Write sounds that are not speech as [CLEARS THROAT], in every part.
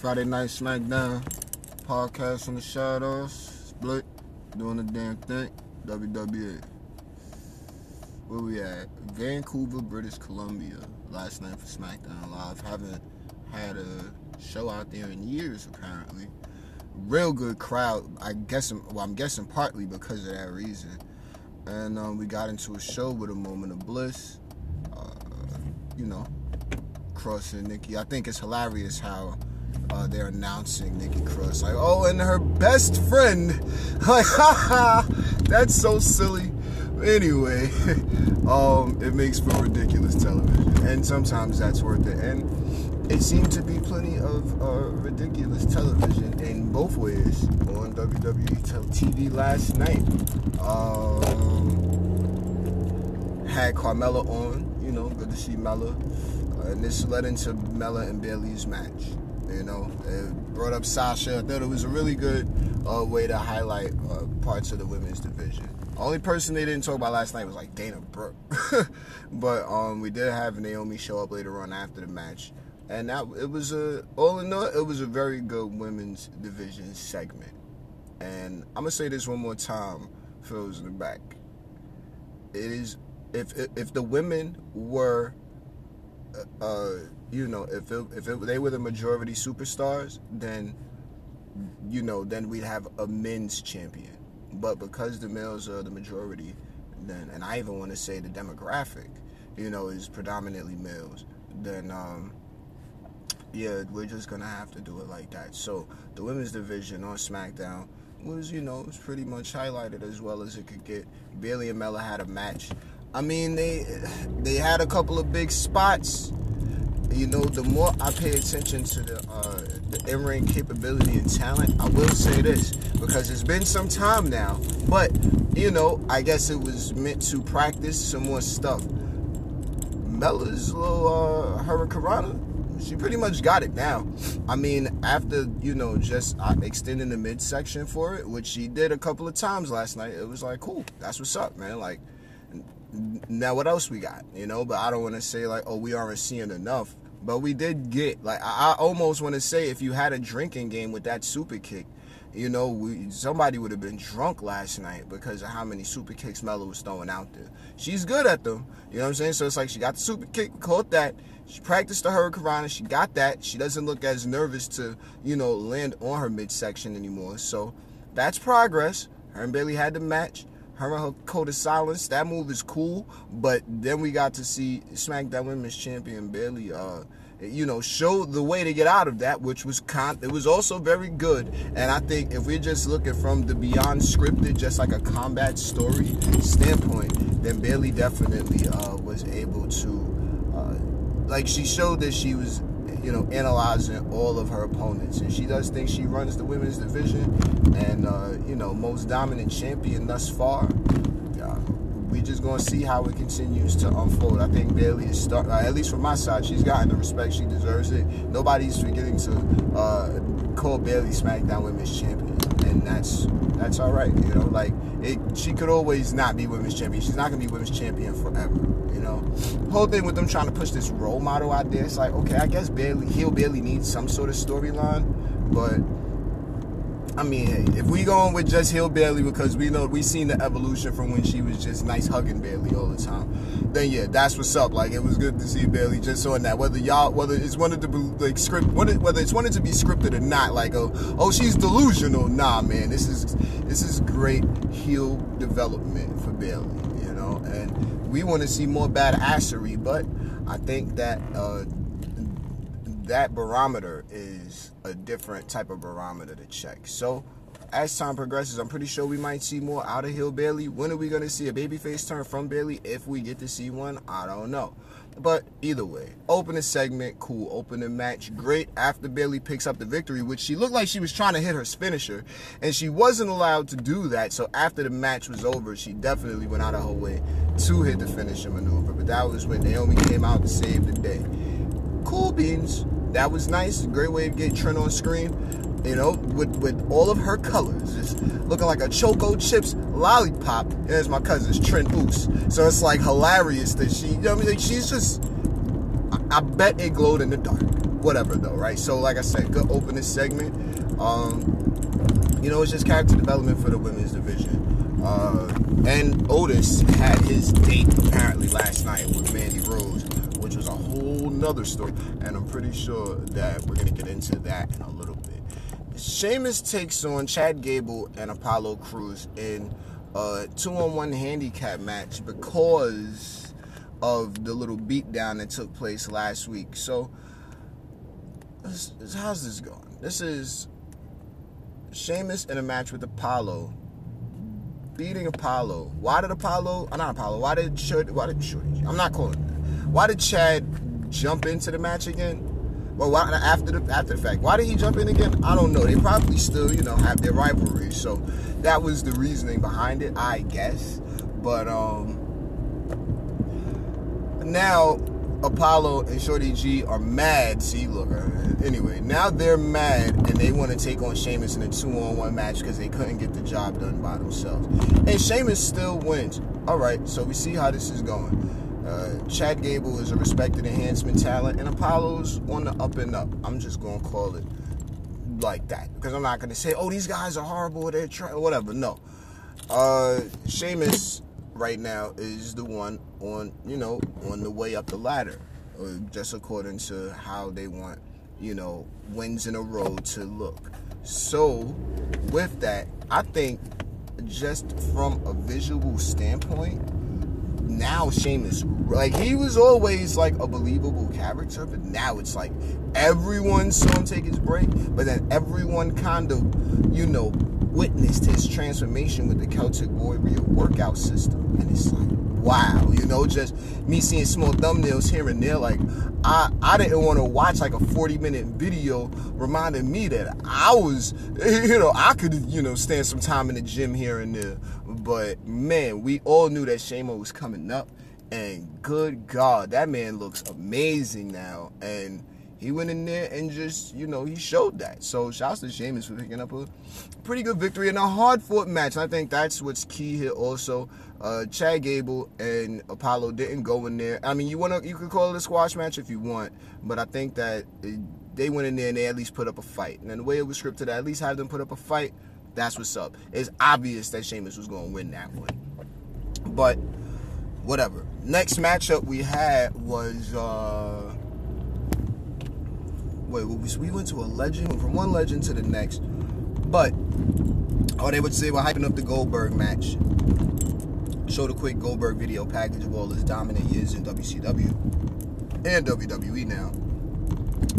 Friday Night SmackDown podcast from the shadows. Split, doing the damn thing. WWE. Where we at? Vancouver, British Columbia. Last night for SmackDown Live. Haven't had a show out there in years, apparently. Real good crowd. I guess. Well, I'm guessing partly because of that reason. And um, we got into a show with a moment of bliss. Uh, you know, Cross and Nikki. I think it's hilarious how uh, they're announcing Nikki Cross. Like, oh, and her best friend. [LAUGHS] Like, haha, that's so silly. Anyway, [LAUGHS] um, it makes for ridiculous television, and sometimes that's worth it. And it seemed to be plenty of uh, ridiculous television in both ways on WWE TV last night. Um, had Carmella on, you know, good to see Mella. Uh, and this led into Mella and Bayley's match. You know, it brought up Sasha. I thought it was a really good uh, way to highlight uh, parts of the women's division. Only person they didn't talk about last night was like Dana Brooke, [LAUGHS] but um, we did have Naomi show up later on after the match, and that it was a all in all it was a very good women's division segment. And I'm gonna say this one more time for those in the back. It is if if the women were uh, you know, if it, if it, they were the majority superstars, then you know, then we'd have a men's champion. But because the males are the majority, then and I even want to say the demographic, you know, is predominantly males, then um, yeah, we're just gonna have to do it like that. So the women's division on SmackDown was, you know, was pretty much highlighted as well as it could get. Bayley and Mella had a match. I mean, they they had a couple of big spots you know, the more I pay attention to the uh, the in-ring capability and talent, I will say this because it's been some time now. But you know, I guess it was meant to practice some more stuff. Mella's little uh, Hurricanrana, she pretty much got it now. I mean, after you know just uh, extending the midsection for it, which she did a couple of times last night, it was like, cool, that's what's up, man. Like, now what else we got? You know, but I don't want to say like, oh, we aren't seeing enough but we did get like I, almost want to say if you had a drinking game with that super kick, you know, we, somebody would have been drunk last night because of how many super kicks Mella was throwing out there. She's good at them, you know what I'm saying? So it's like she got the super kick, caught that. She practiced the Hurricanrana, she got that. She doesn't look as nervous to, you know, land on her midsection anymore. So that's progress. Her and Bayley had the match her code of silence. That move is cool, but then we got to see SmackDown Women's Champion Bayley. uh, you know, show the way to get out of that, which was con- it was also very good. And I think if we're just looking from the beyond scripted, just like a combat story standpoint, then Bayley definitely uh, was able to, uh, like, she showed that she was you know, analyzing all of her opponents. And she does think she runs the women's division and, uh, you know, most dominant champion thus far. Uh, we just gonna see how it continues to unfold. I think Bayley is start, uh, at least from my side, she's gotten the respect she deserves. It. Nobody's forgetting to uh, call Bayley SmackDown Women's Champion, and that's that's all right. You know, like it, she could always not be Women's Champion. She's not gonna be Women's Champion forever. You know, whole thing with them trying to push this role model out there, it's like okay, I guess Bayley, heel Bayley needs some sort of storyline, but I mean, if we going with just heel Bayley because we know we seen the evolution from when she was just nice hugging Bayley all the time, then yeah, that's what's up. Like it was good to see Bayley just on that. Whether y'all, whether it's wanted to be like script, whether it's wanted to be scripted or not, like oh, oh she's delusional. Nah, man, this is this is great heel development for Bayley, you know, and we want to see more badassery, but I think that. uh that barometer is a different type of barometer to check. So as time progresses, I'm pretty sure we might see more out of heel Bayley. When are we going to see a babyface turn from Bayley? If we get to see one, I don't know. But either way, opening segment, cool. Opening match, great. After Bayley picks up the victory, which she looked like she was trying to hit her finisher, and she wasn't allowed to do that. So after the match was over, she definitely went out of her way to hit the finisher maneuver. But that was when Naomi came out to save the day. Cool beans that was nice. Great way to get Trent on screen. You know, with with all of her colors, just looking like a Choco Chips lollipop. There's my cousin's Trent Oos. So it's like hilarious that she. You know, I mean, she's just. I, I bet it glowed in the dark. whatever though, right? So like I said, good opening segment. Um, you know, it's just character development for the women's division. Uh, and Otis had his date apparently last night with Mandy Rose, which was a whole nother story. And I'm pretty sure that we're gonna get into that in a little bit. Sheamus takes on Chad Gable and Apollo Crews in a two-on-one handicap match because of the little beatdown that took place last week. So, how's this going? This is Sheamus in a match with Apollo, beating Apollo. Why did Apollo? Not Apollo. Why did Shorty? Why did Shorty? I'm not calling. It. Why did Chad jump into the match again? Well, why, after the after the fact, why did he jump in again? I don't know. They probably still, you know, have their rivalry, so that was the reasoning behind it, I guess. But um, now Apollo and Shorty G are mad. See, look. Anyway, now they're mad and they want to take on Sheamus in a two-on-one match because they couldn't get the job done by themselves. And Sheamus still wins. All right, so we see how this is going. Uh, Chad Gable is a respected enhancement talent, and Apollo's on the up and up. I'm just gonna call it like that because I'm not gonna say, "Oh, these guys are horrible," they're trying, whatever. No, uh, Sheamus right now is the one on you know on the way up the ladder, uh, just according to how they want you know wins in a row to look. So with that, I think just from a visual standpoint, now Sheamus, like he was always like a believable character, but now it's like everyone saw him take his break, but then everyone kind of, you know, witnessed his transformation with the Celtic Warrior workout system. And it's like, wow, you know, just me seeing small thumbnails here and there. Like, I, I didn't want to watch like a 40 minute video reminding me that I was, [LAUGHS] you know, I could, you know, stand some time in the gym here and there. But man, we all knew that Shamo was coming up. And good God, that man looks amazing now. And he went in there and just, you know, he showed that. So shouts to Sheamus for picking up a pretty good victory in a hard fought match. I think that's what's key here also. Uh, Chad Gable and Apollo didn't go in there. I mean, you wanna you could call it a squash match if you want, but I think that it, they went in there and they at least put up a fight. And the way it was scripted, at least have them put up a fight. That's what's up. It's obvious that Sheamus was going to win that one. But whatever. Next matchup we had was uh wait, we went to a legend, from one legend to the next. But, oh, they would say we're hyping up the Goldberg match. Showed a quick Goldberg video package of all his dominant years in WCW and WWE now.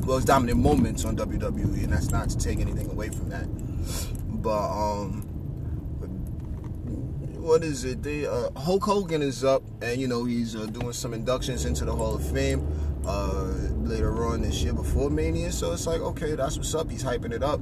Well, his dominant moments on WWE, and that's not to take anything away from that. But, um, what is it? They, uh, Hulk Hogan is up, and you know he's uh, doing some inductions into the Hall of Fame uh, later on this year before Mania. So it's like, okay, that's what's up. He's hyping it up.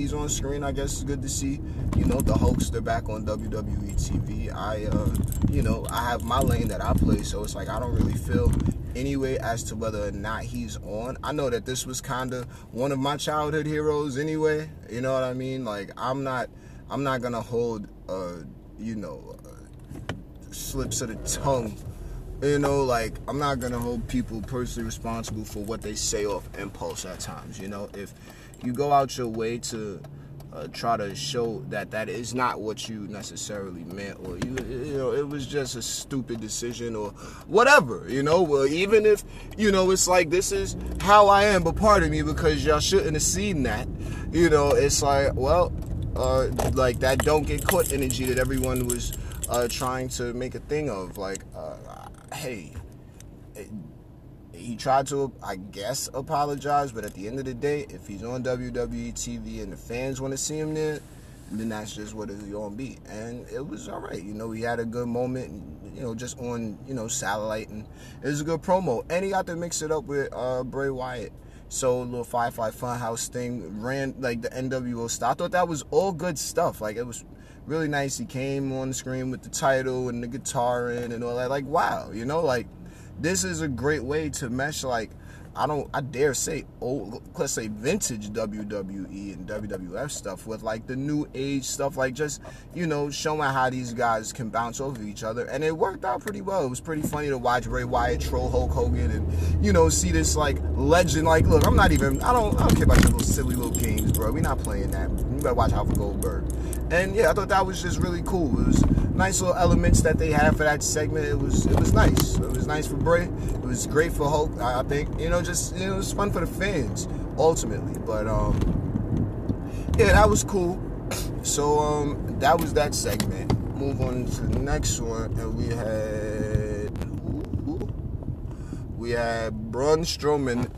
He's on screen. I guess it's good to see. You know the Hulkster back on WWE TV. I uh, you know I have my lane that I play, so it's like I don't really feel anyway as to whether or not he's on. I know that this was kind of one of my childhood heroes anyway. You know what I mean? Like I'm not I'm not gonna hold uh you know uh, slips of the tongue you know, like I'm not gonna hold people personally responsible for what they say off impulse at times. You know, if you go out your way to uh, try to show that that is not what you necessarily meant, or you, you know, it was just a stupid decision, or whatever. You know, well, even if you know, it's like this is how I am, but pardon me because y'all shouldn't have seen that. You know, it's like, well, uh, like that don't get caught energy that everyone was uh, trying to make a thing of. Like, uh, hey, he tried to, I guess, apologize, but at the end of the day, if he's on WWE TV and the fans want to see him there, then that's just what it's gonna be. And it was all right. You know, he had a good moment, you know, just on, you know, satellite, and it was a good promo. And he got to mix it up with uh, Bray Wyatt. So little Firefly Funhouse thing ran like the NWO style. I thought that was all good stuff. Like it was really nice. He came on the screen with the title and the guitar in and all that. Like, wow, you know, like this is a great way to mesh like I don't I dare say old let's say vintage WWE and WWF stuff with like the new age stuff like just you know showing how these guys can bounce over each other and it worked out pretty well. It was pretty funny to watch Bray Wyatt troll Hulk Hogan and you know see this like legend like look I'm not even I don't I don't care about your little silly little games bro. We not playing that. You better watch Alpha Goldberg. And yeah, I thought that was just really cool. It was nice little elements that they had for that segment. It was it was nice. It was nice for Bray. It was great for Hulk. I, think you know just you know, it was fun for the fans ultimately. But um, yeah, that was cool. [CLEARS THROAT] So um, that was that segment. Move on to the next one, and we had we had Braun Strowman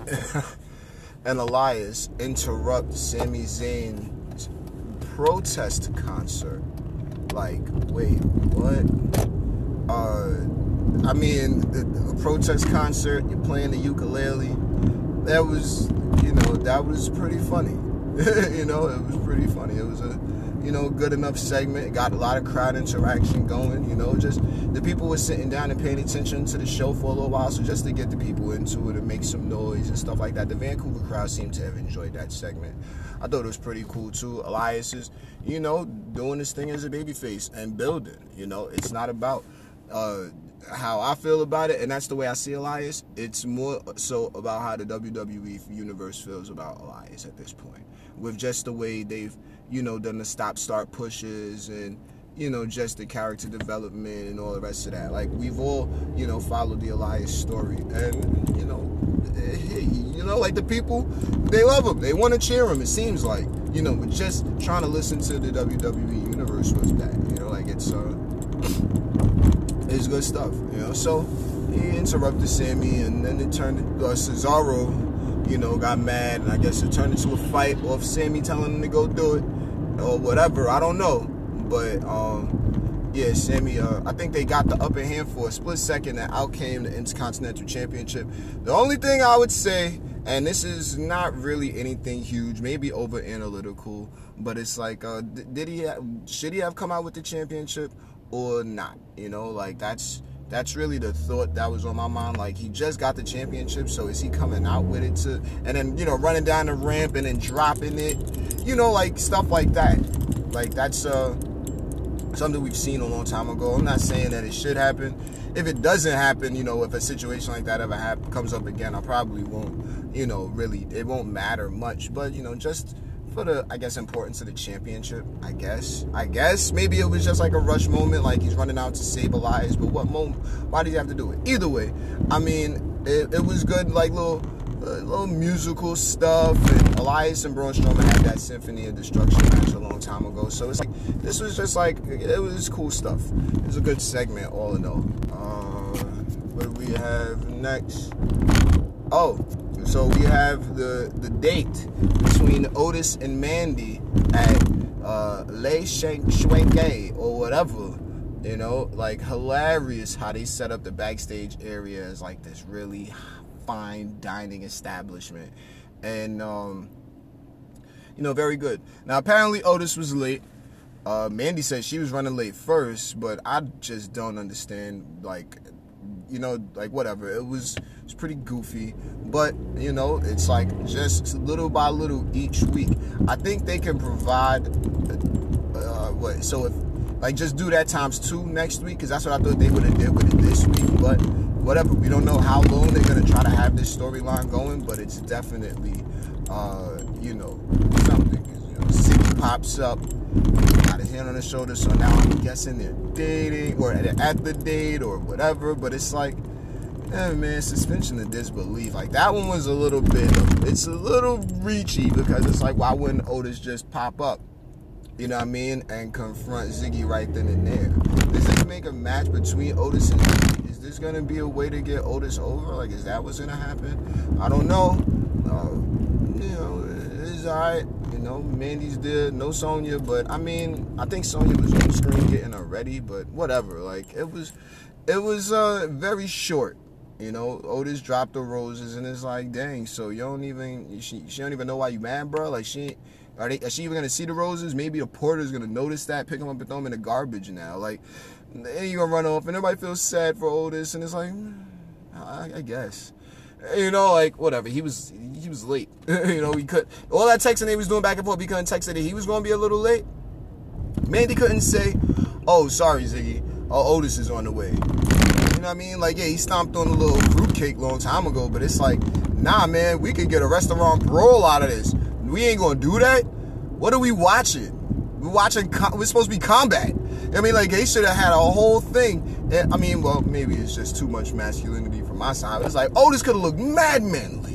[LAUGHS] and Elias interrupt Sami Zayn's protest concert. Like, wait, what? Uh, I mean, a protest concert. You're playing the ukulele. That was, you know, that was pretty funny. [LAUGHS] you know, it was pretty funny. It was a you know, good enough segment. Got a lot of crowd interaction going. You know, just the people were sitting down and paying attention to the show for a little while. So just to get the people into it and make some noise and stuff like that. The Vancouver crowd seemed to have enjoyed that segment. I thought it was pretty cool too. Elias is, you know, doing this thing as a babyface and building. You know, it's not about uh, how I feel about it, and that's the way I see Elias. It's more so about how the WWE universe feels about Elias at this point, with just the way they've you know, done the stop start pushes and you know, just the character development and all the rest of that. Like we've all, you know, followed the Elias story, and you know, [LAUGHS] you know, like the people, they love him. They want to cheer him. It seems like, you know, but just trying to listen to the WWE universe was that, you know, like it's uh, [COUGHS] it's good stuff, you know. So he interrupted Sami, and then it turned uh, Cesaro. You know, got mad, and I guess it turned into a fight off Sami telling him to go do it or whatever. I don't know, but um, yeah, Sami. Uh, I think they got the upper hand for a split second, and out came the Intercontinental Championship. The only thing I would say, and this is not really anything huge, maybe over analytical, but it's like, uh, did he should he have come out with the championship or not? You know, like that's that's really the thought that was on my mind. Like he just got the championship, so is he coming out with it to and then you know running down the ramp and then dropping it, you know, like stuff like that. Like that's uh something we've seen a long time ago. I'm not saying that it should happen. If it doesn't happen, you know, if a situation like that ever happen, comes up again, I probably won't, you know, really, it won't matter much. But you know, just for the I guess importance of the championship. I guess. I guess maybe it was just like a rush moment, like he's running out to save Elias. But what moment? Why did he have to do it? Either way, I mean, it, it was good, like little. Uh, little musical stuff, and Elias and Braun Strowman had that Symphony of Destruction match a long time ago. So it's like this was just like it was cool stuff. It was a good segment, all in all. Uh, what do we have next? Oh, so we have the the date between Otis and Mandy at uh, Le Shank Schwenke or whatever. You know, like hilarious how they set up the backstage area as like this really fine dining establishment, and um, you know, very good. Now apparently Otis was late. Uh, Mandy said she was running late first, but I just don't understand like you know, like whatever. It was it's pretty goofy, but you know, it's like just little by little each week. I think they can provide uh, what. So if like just do that times two next week, because that's what I thought they would have did with it this week. But whatever, we don't know how long they're gonna try to have this storyline going, but it's definitely uh, you know something. You know, Ziggy pops up got his hand on his shoulder, so now I'm guessing they're dating or at the date or whatever. But it's like, yeah, man, suspension of disbelief. Like that one was a little bit, it's a little reachy because it's like, why wouldn't Otis just pop up? You know what I mean? And confront Ziggy right then and there. Does this make a match between Otis and Ziggy? Is this gonna be a way to get Otis over? Like, is that what's gonna happen? I don't know. Uh, you know, it's alright You know, Mandy's there, no Sonya, but I mean, I think Sonya was on screen getting her ready, but whatever. Like it was, it was uh, very short. You know, Otis dropped the roses, and it's like, dang. So you don't even she she don't even know why you mad, bro. Like she. Are, they, is she even gonna see the roses? Maybe a porter's gonna notice that, pick them up and throw them in the garbage now. Like, you gonna run off, and everybody feels sad for Otis, and it's like, hmm, I, I guess. You know, like whatever. He was he was late. [LAUGHS] you know, he could all that texting he was doing back and forth. He couldn't text that he was to be a little late. Mandy couldn't say, "Oh, sorry, Ziggy. Oh, Otis is on the way." Know what I mean? Like, yeah, he stomped on a little fruitcake long time ago, but it's like, nah, man, we could get a restaurant brawl out of this. We ain't gonna do that. What are we watching? We're watching. We're supposed to be combat. I mean, like they should have had a whole thing. I mean, well, maybe it's just too much masculinity from my side. It's like, oh, this could have looked mad manly.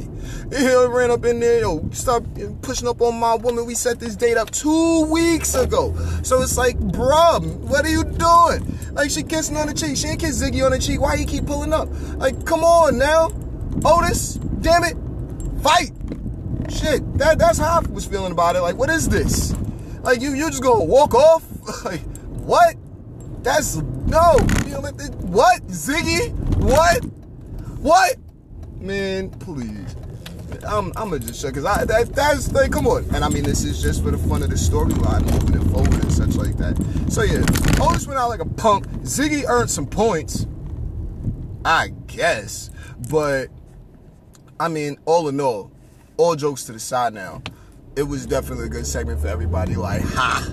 He ran up in there, yo, stop pushing up on my woman. We set this date up two weeks ago. So it's like, bruh, what are you doing? Like, she kissing on the cheek. She ain't kiss Ziggy on the cheek. Why you keep pulling up? Like, come on now. Otis, damn it. Fight. Shit, that, that's how I was feeling about it. Like, what is this? Like, you, you just gonna walk off? [LAUGHS] like, what? That's, no. What? Ziggy? What? What? Man, please. I'm, I'm gonna just show because I that, that's like come on, and I mean this is just for the fun of the storyline, moving it forward and such like that. So yeah, Otis went out like a punk. Ziggy earned some points, I guess, but I mean, all in all, all jokes to the side now, it was definitely a good segment for everybody. Like, ha,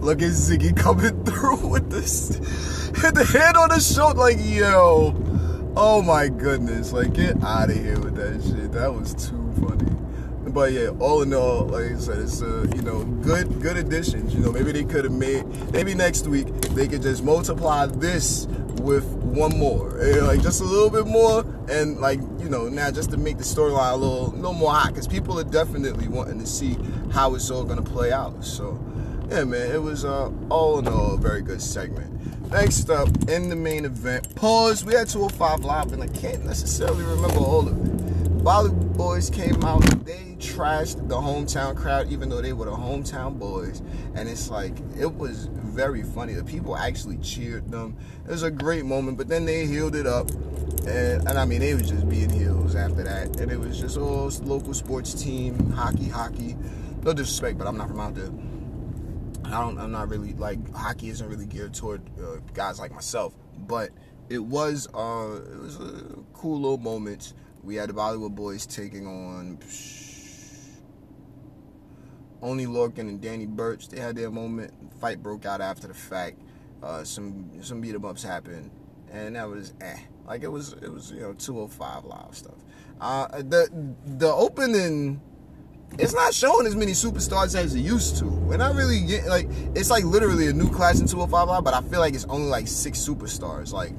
look at Ziggy coming [LAUGHS] through with this, [LAUGHS] hit the hand on the shoulder, like yo. Oh my goodness, like get out of here with that shit. That was too funny. But yeah, all in all, like I said, it's a you know good good additions. You know, maybe they could have made maybe next week they could just multiply this with one more, eh, like just a little bit more, and like you know now just to make the storyline a little no more hot because people are definitely wanting to see how it's all gonna play out. So yeah, man, it was uh, all in all a very good segment. Next up, in the main event, pause. We had 205 Live, and I can't necessarily remember all of it. Bollywood Boys came out, they trashed the hometown crowd, even though they were the hometown boys. And it's like, it was very funny. The people actually cheered them. It was a great moment, but then they healed it up. And, and I mean, they was just being heels after that. And it was just all local sports team, hockey, hockey. No disrespect, but I'm not from out there. I don't. I'm not really like hockey. Isn't really geared toward uh, guys like myself, but it was. Uh, it was a cool little moment. We had the Bollywood boys taking on Oney Lorcan and Danny Burch. They had their moment. Fight broke out after the fact. Uh, some some beat 'em ups happened, and that was eh. Like it was it was you know 205 live stuff. Uh, the the opening it's not showing as many superstars as it used to. We're not really getting like it's like literally a new class in 205 Live, but I feel like it's only like six superstars. Like,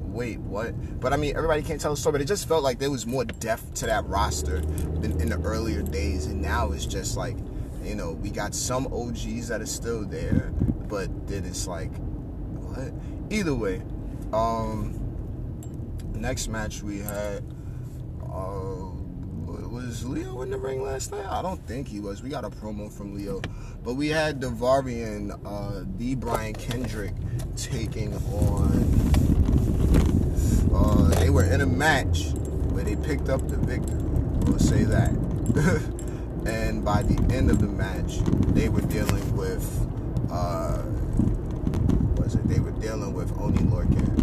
wait, what? But I mean, everybody can't tell a story, but it just felt like there was more depth to that roster than in the earlier days, and now it's just like, you know, we got some OGs that are still there, but then it's like, what? Either way, um, next match we had. Uh, was Leo in the ring last night? I don't think he was. We got a promo from Leo. But we had Daivari uh, the Brian Kendrick taking on. Uh, they were in a match where they picked up the victory. We'll say that. [LAUGHS] and by the end of the match, they were dealing with. Uh, was it? They were dealing with Oney Lorcan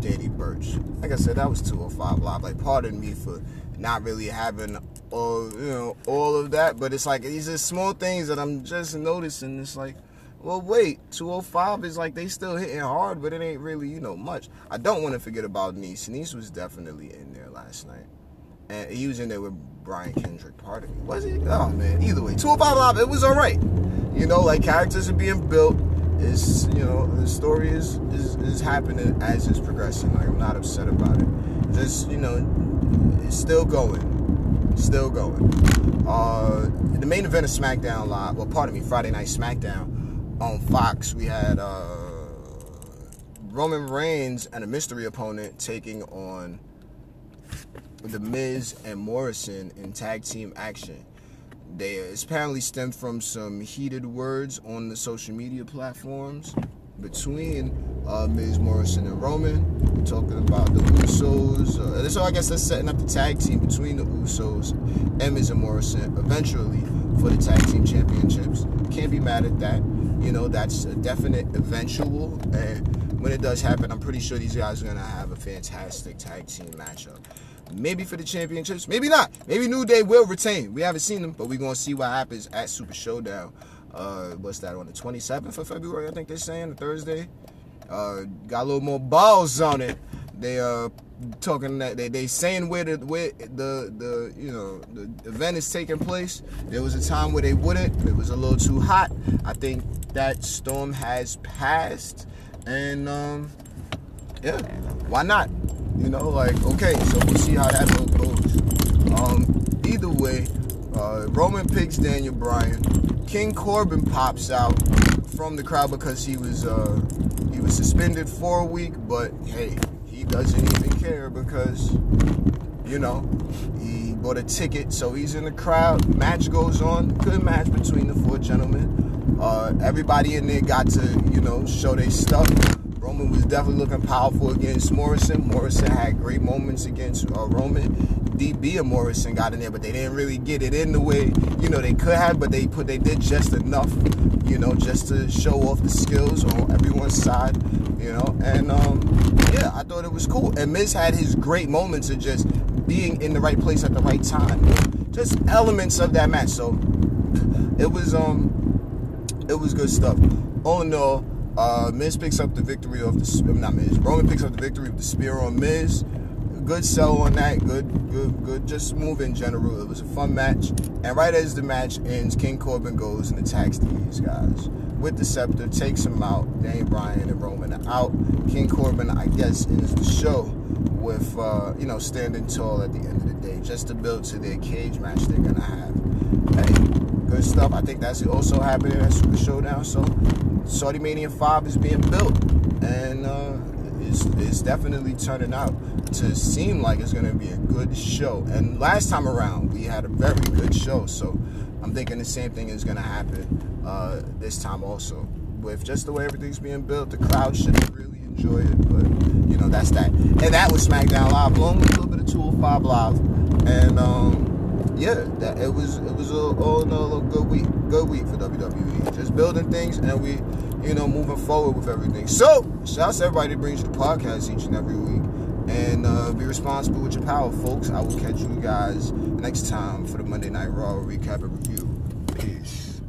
Danny Burch. Like I said, that was 205 Live. Like, pardon me for not really having all, you know, all of that, but it's like these are small things that I'm just noticing. It's like, well, wait, 205 is like they still hitting hard, but it ain't really, you know, much. I don't want to forget about Nice. Nice was definitely in there last night. And he was in there with Brian Kendrick, pardon me. Was he? Oh, man. Either way, 205 Live, it was all right. You know, like characters are being built it's you know the story is, is is happening as it's progressing. Like I'm not upset about it. Just you know, it's still going, still going. Uh, the main event of SmackDown Live. Well, pardon me, Friday Night SmackDown on Fox. We had uh, Roman Reigns and a mystery opponent taking on the Miz and Morrison in tag team action. They apparently stemmed from some heated words on the social media platforms between uh, Miz Morrison and Roman. We're talking about the Usos. Uh, so I guess that's setting up the tag team between the Usos and Miz and Morrison. Eventually, for the tag team championships. Can't be mad at that. You know, that's a definite eventual. And when it does happen, I'm pretty sure these guys are gonna have a fantastic tag team matchup. Maybe for the championships, maybe not. Maybe New Day will retain. We haven't seen them, but we're gonna see what happens at Super Showdown. Uh, what's that on the 27th of February? I think they're saying Thursday. Uh, got a little more balls on it. They uh talking that they they saying where the where the the you know the event is taking place. There was a time where they wouldn't. It was a little too hot. I think that storm has passed, and um yeah, why not? You know, like okay, so we'll see how that all goes. Um, either way, uh, Roman picks Daniel Bryan. King Corbin pops out from the crowd because he was uh, he was suspended for a week, but hey, he doesn't even care because you know he bought a ticket, so he's in the crowd. Match goes on, good match between the four gentlemen. Uh, everybody in there got to you know show their stuff. Roman was definitely looking powerful against Morrison. Morrison had great moments against uh, Roman. DB and Morrison got in there, but they didn't really get it in the way you know they could have. But they put they did just enough, you know, just to show off the skills on everyone's side, you know. And um, yeah, I thought it was cool. And Miz had his great moments of just being in the right place at the right time, just elements of that match. So it was um, it was good stuff. In all. Uh, Miz picks up the victory of the not Miz. Roman picks up the victory of the spear on Miz good sell on that. Good, good, good. Just smooth in general. It was a fun match. And right as the match ends, King Corbin goes and attacks these guys with the scepter, takes him out. Daniel Bryan and Roman are out. King Corbin, I guess, ends the show with uh, you know standing tall at the end of the day, just to build to their cage match they're gonna have. Hey, good stuff. I think that's also happening at Super Showdown. So, Saudi Mania Five is being built, and. Uh, it's, it's definitely turning out to seem like it's going to be a good show. And last time around, we had a very good show. So I'm thinking the same thing is going to happen uh, this time also. With just the way everything's being built, the crowd should really enjoy it. But, you know, that's that. And that was SmackDown Live, along with a little bit of 205 Live. And, um, yeah, that it was it was a, all in all a good week, good week for WWE. Just building things, and we you know, moving forward with everything. So, shouts to everybody that brings you the podcast each and every week. And uh, be responsible with your power, folks. I will catch you guys next time for the Monday Night Raw recap and review. Peace.